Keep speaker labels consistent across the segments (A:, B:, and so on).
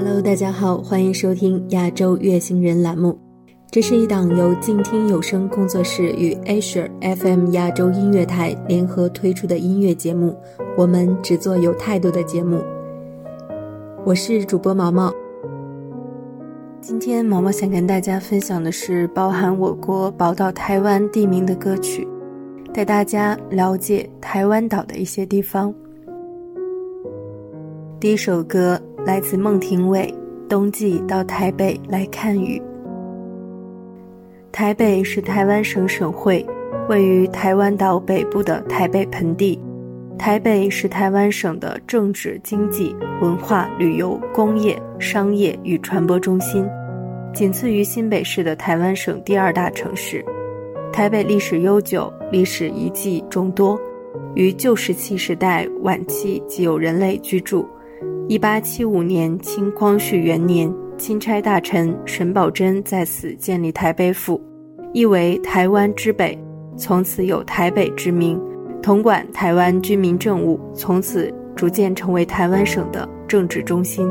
A: Hello，大家好，欢迎收听亚洲月星人栏目。这是一档由静听有声工作室与 Asia FM 亚洲音乐台联合推出的音乐节目。我们只做有态度的节目。我是主播毛毛。今天毛毛想跟大家分享的是包含我国宝岛台湾地名的歌曲，带大家了解台湾岛的一些地方。第一首歌来自孟庭苇，《冬季到台北来看雨》。台北是台湾省省会，位于台湾岛北部的台北盆地。台北是台湾省的政治、经济、文化、旅游、工业、商业与传播中心，仅次于新北市的台湾省第二大城市。台北历史悠久，历史遗迹众多，于旧石器时代晚期即有人类居住。一八七五年，清光绪元年，钦差大臣沈葆桢在此建立台北府，意为台湾之北，从此有台北之名，统管台湾军民政务，从此逐渐成为台湾省的政治中心。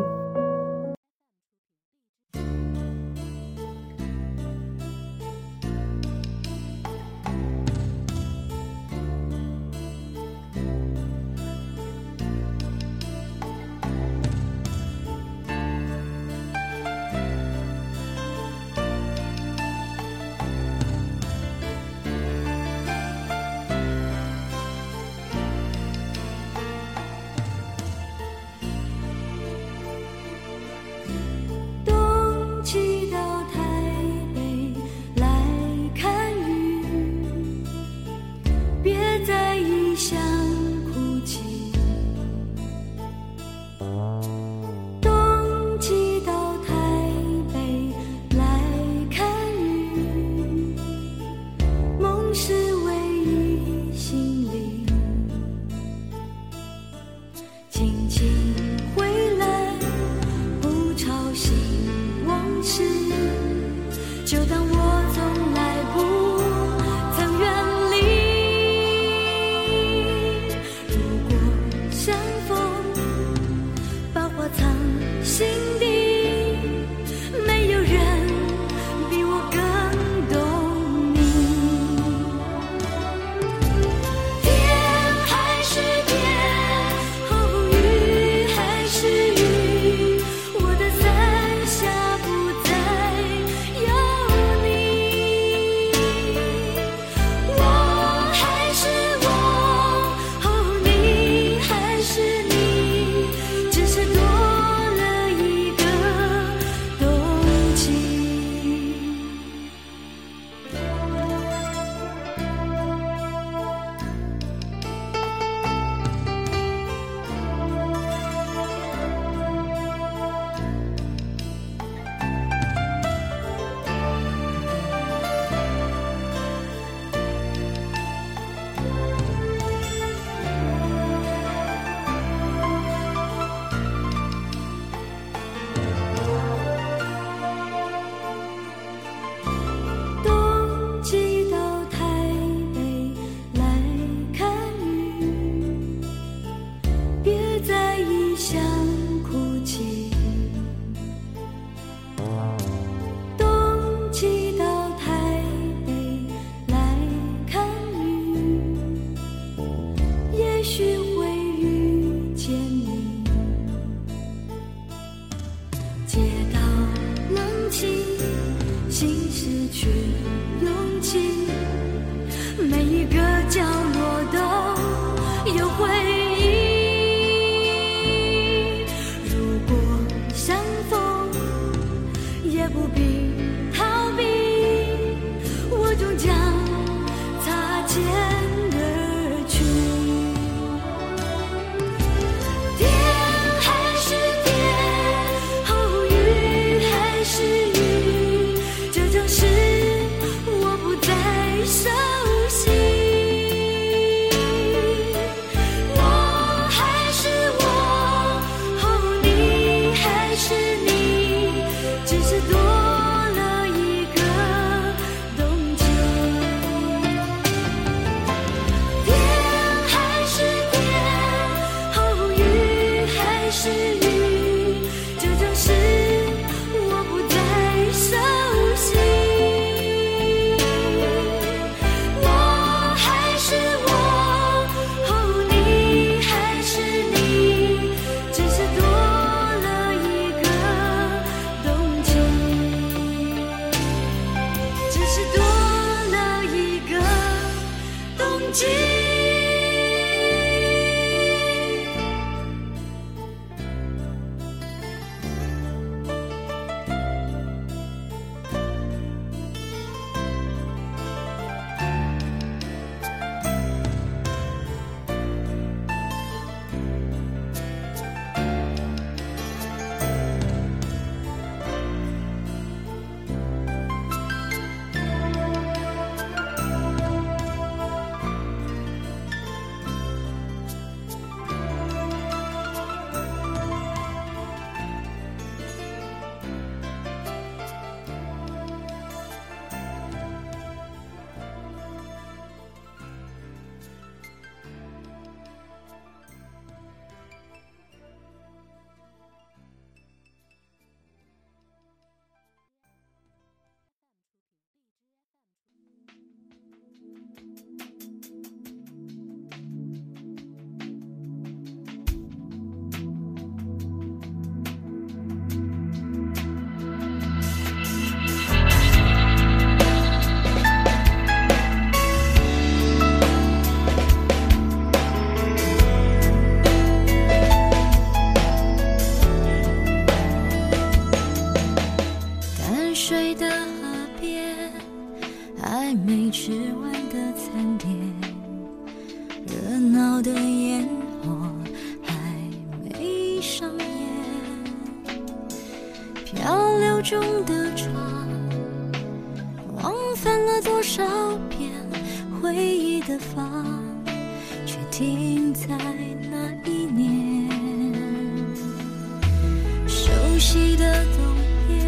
B: 熟悉的冬夜，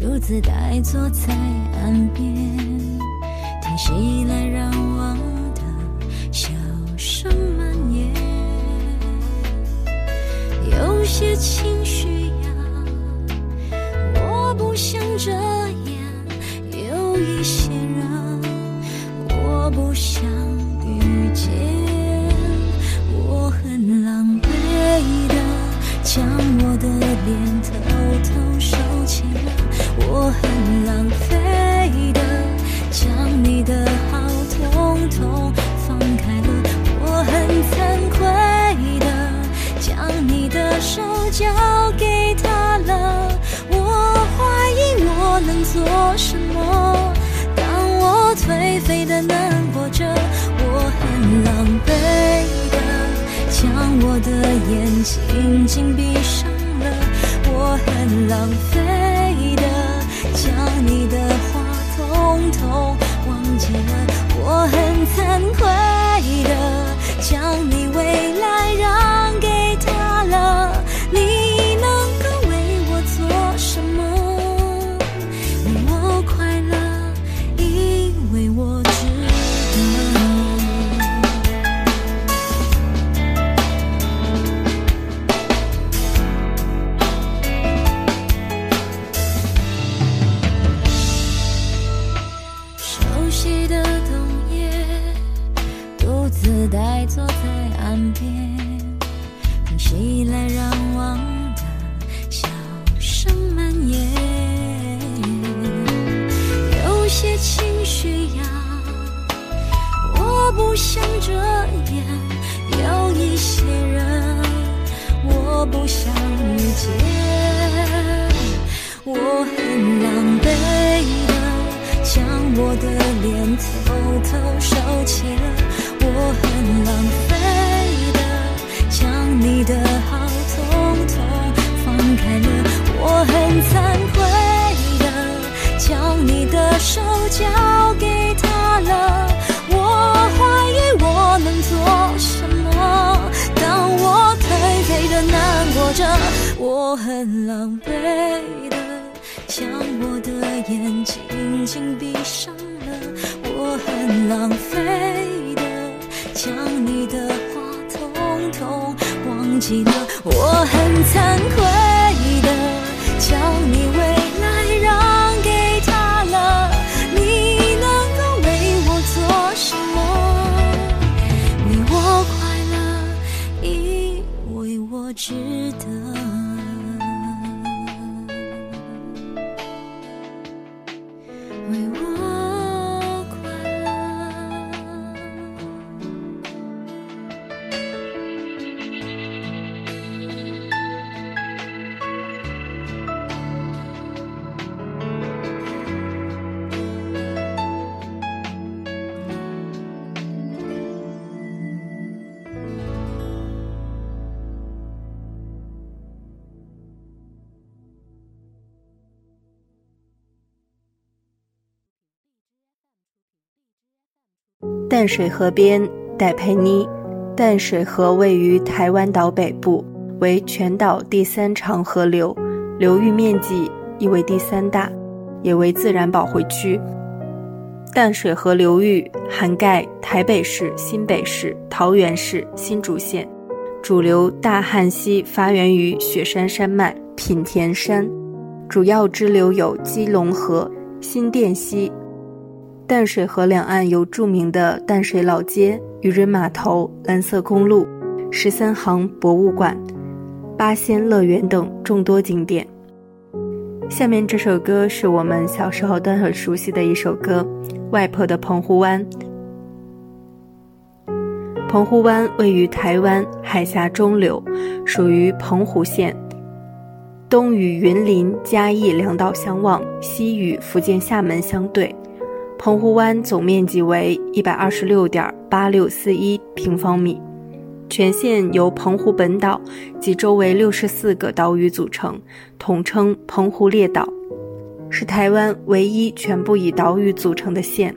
B: 独自呆坐在岸边，听熙来攘往的笑声蔓延，有些情绪呀，我不想这样，有一些人，我不想遇见，的脸偷偷收起了，我很浪费的将你的好统统放开了，我很惭愧的将你的手交给他了，我怀疑我能做什么。当我颓废的难过着，我很狼狈的将我的眼睛紧闭上了，我很浪费的将你的话统统忘记了，我很惭愧的将你未来让给我不想这样；有一些人，我不想遇见。我很狼狈的将我的脸偷偷收起了，我很浪费的将你的好统统放开了，我很惭愧的将你的手交给着，我很狼狈的将我的眼睛紧闭上了，我很浪费的将你的话统统忘记了，我很惭愧
A: 淡水河边，戴佩妮。淡水河位于台湾岛北部，为全岛第三长河流，流域面积亦为第三大，也为自然保护区。淡水河流域涵盖台北市、新北市、桃园市、新竹县，主流大汉溪发源于雪山山脉品田山，主要支流有基隆河、新店溪。淡水河两岸有著名的淡水老街、渔人码头、蓝色公路、十三行博物馆、八仙乐园等众多景点。下面这首歌是我们小时候都很熟悉的一首歌，《外婆的澎湖湾》。澎湖湾位于台湾海峡中流，属于澎湖县，东与云林、嘉义两岛相望，西与福建厦门相对。澎湖湾总面积为一百二十六点八六四一平方米，全县由澎湖本岛及周围六十四个岛屿组成，统称澎湖列岛，是台湾唯一全部以岛屿组成的县。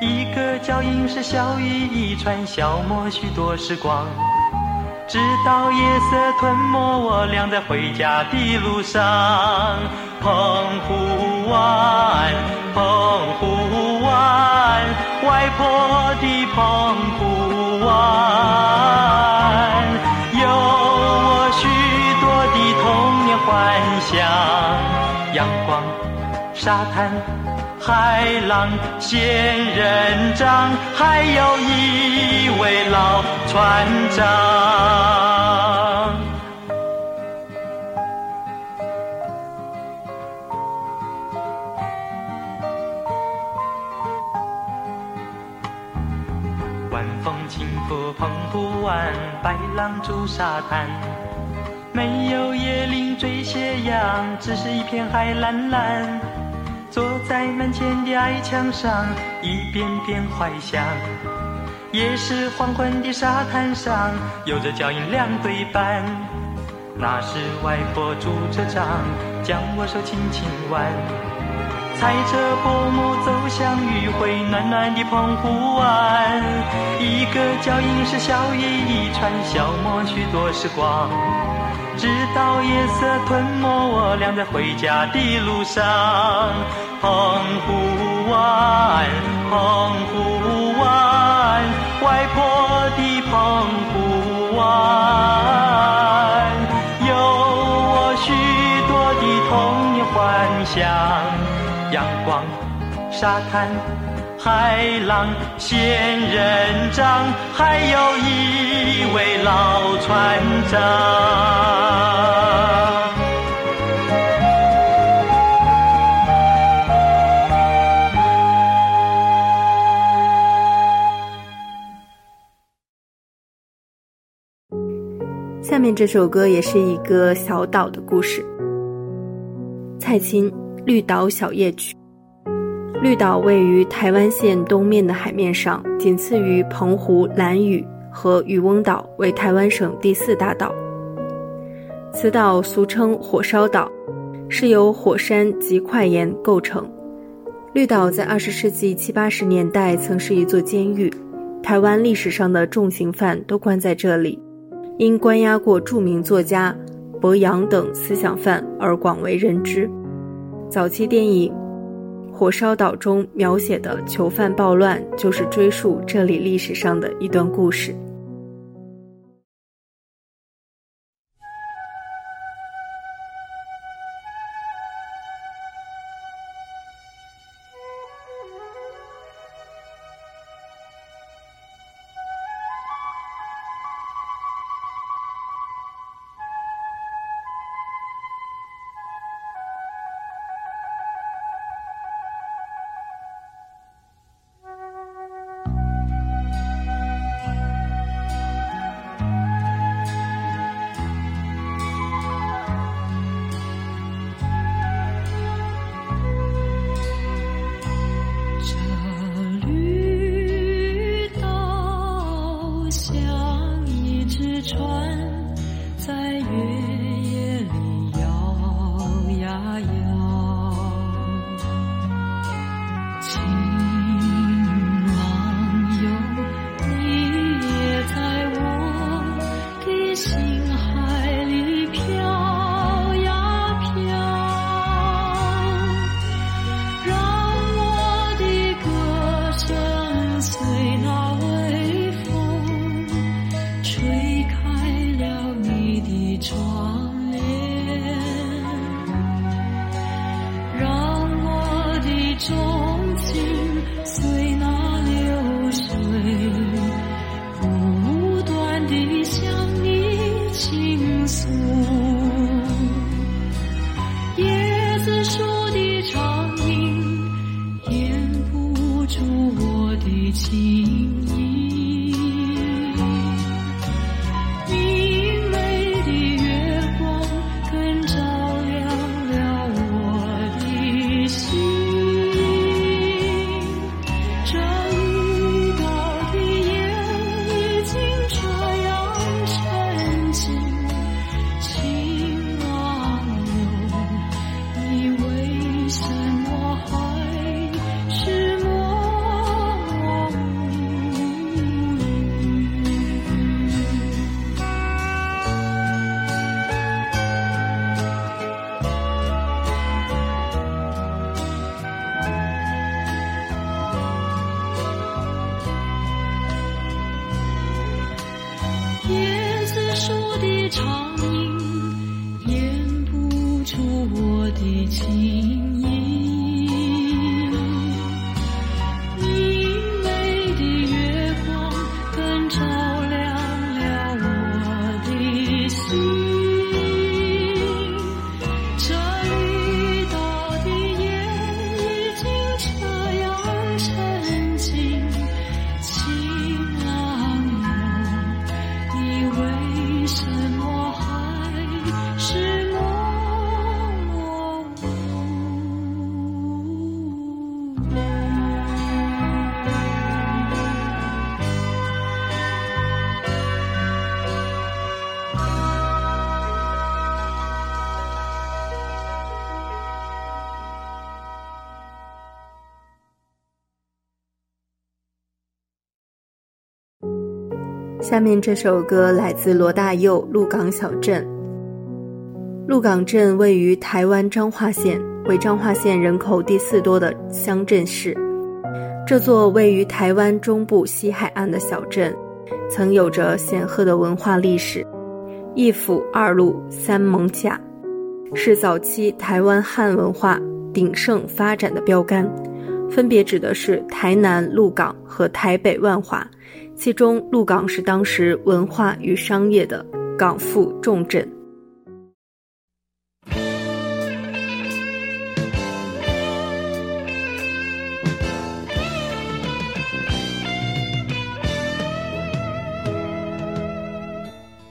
C: 一个脚印是笑语一串，消磨许多时光。直到夜色吞没我俩在回家的路上。澎湖湾，澎湖湾，外婆的澎湖湾，有我许多的童年幻想。阳光、沙滩、海浪、仙人掌，还有一位老船长。晚风轻拂澎湖湾，白浪逐沙滩。没有椰林缀斜阳，只是一片海蓝蓝。在门前的矮墙上，一遍遍怀想。也是黄昏的沙滩上，有着脚印两对半。那是外婆拄着杖，将我手轻轻挽。踩着薄暮走向余晖暖暖的澎湖湾，一个脚印是小雨一串，消磨许多时光。直到夜色吞没我俩在回家的路上。澎湖湾，澎湖湾，外婆的澎湖湾，有我许多的童年幻想。阳光、沙滩、海浪、仙人掌，还有一位老船长。
A: 面这首歌也是一个小岛的故事。蔡琴《绿岛小夜曲》。绿岛位于台湾县东面的海面上，仅次于澎湖、兰屿和渔翁岛，为台湾省第四大岛。此岛俗称火烧岛，是由火山及块岩构成。绿岛在二十世纪七八十年代曾是一座监狱，台湾历史上的重刑犯都关在这里。因关押过著名作家博洋等思想犯而广为人知。早期电影《火烧岛》中描写的囚犯暴乱，就是追溯这里历史上的一段故事。下面这首歌来自罗大佑《鹿港小镇》。鹿港镇位于台湾彰化县，为彰化县人口第四多的乡镇市。这座位于台湾中部西海岸的小镇，曾有着显赫的文化历史。一府二鹿三艋甲，是早期台湾汉文化鼎盛发展的标杆，分别指的是台南鹿港和台北万华。其中，鹿港是当时文化与商业的港埠重镇。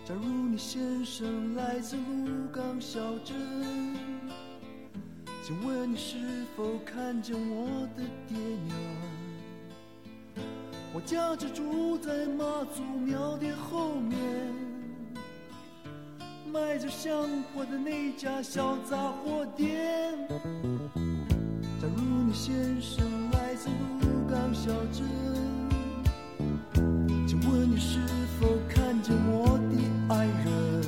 D: 假如你先生来自鹿港小镇，请问你是否看见我的爹娘？我家就住在妈祖庙的后面，卖着香火的那家小杂货店。假如你先生来自鹿港小镇，请问你是否看见我的爱人？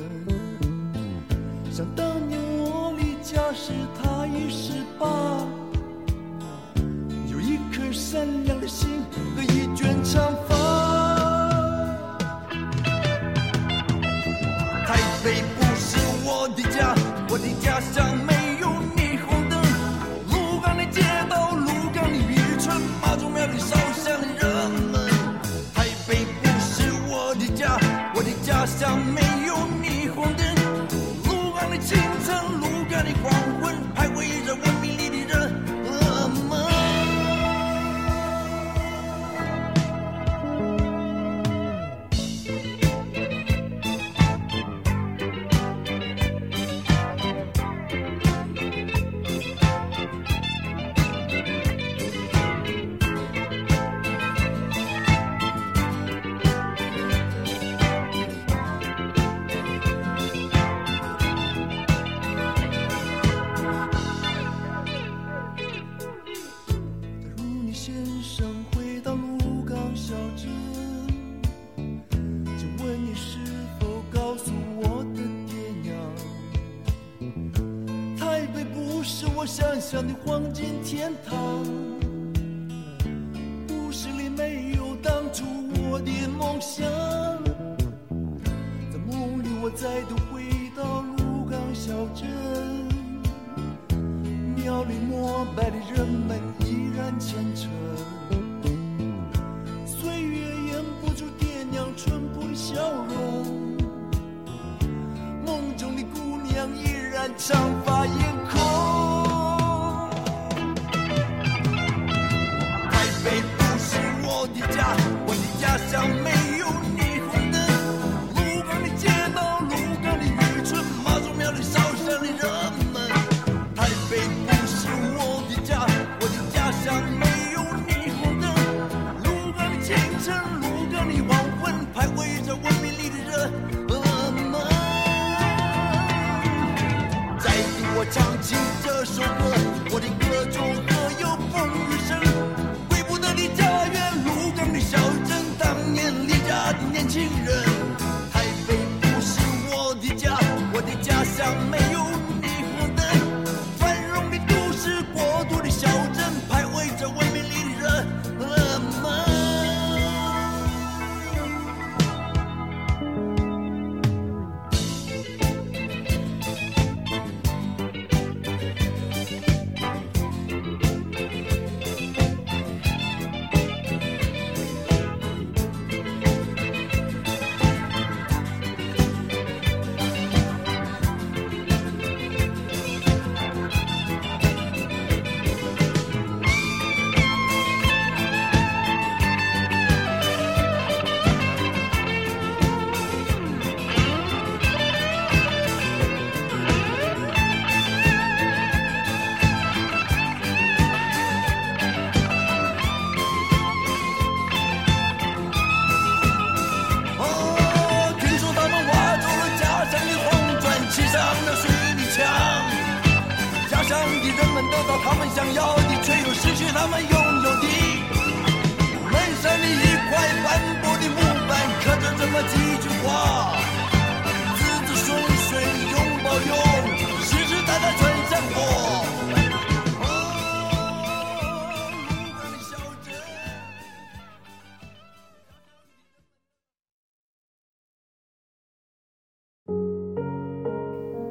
D: 想当年我离家时，他已十八。有一颗善良的心和一卷长发。台北不是我的家，我的家乡是我想象的黄金天堂，故事里没有当初我的梦想。在梦里，我再度回到鹿港小镇，庙里膜拜的人们依然虔诚，岁月掩不住爹娘淳朴的笑容。梦中的姑娘依然长。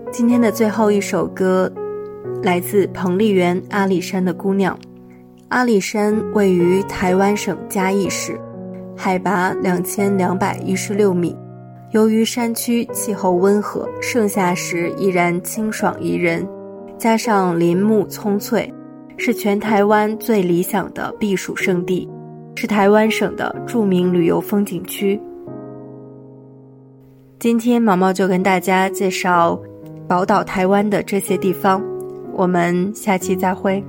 E: 今天的最后一首歌来自彭丽媛阿里山的姑娘。阿里山位于台湾省嘉义市海拔两千两百一十六米由于山区气候温和盛夏时依然清爽宜人加上林木葱翠是全台湾最理想的避暑胜地是台湾省的著名旅游风景区。今天毛毛就跟大家介绍宝岛台湾的这些地方。我们下期再会。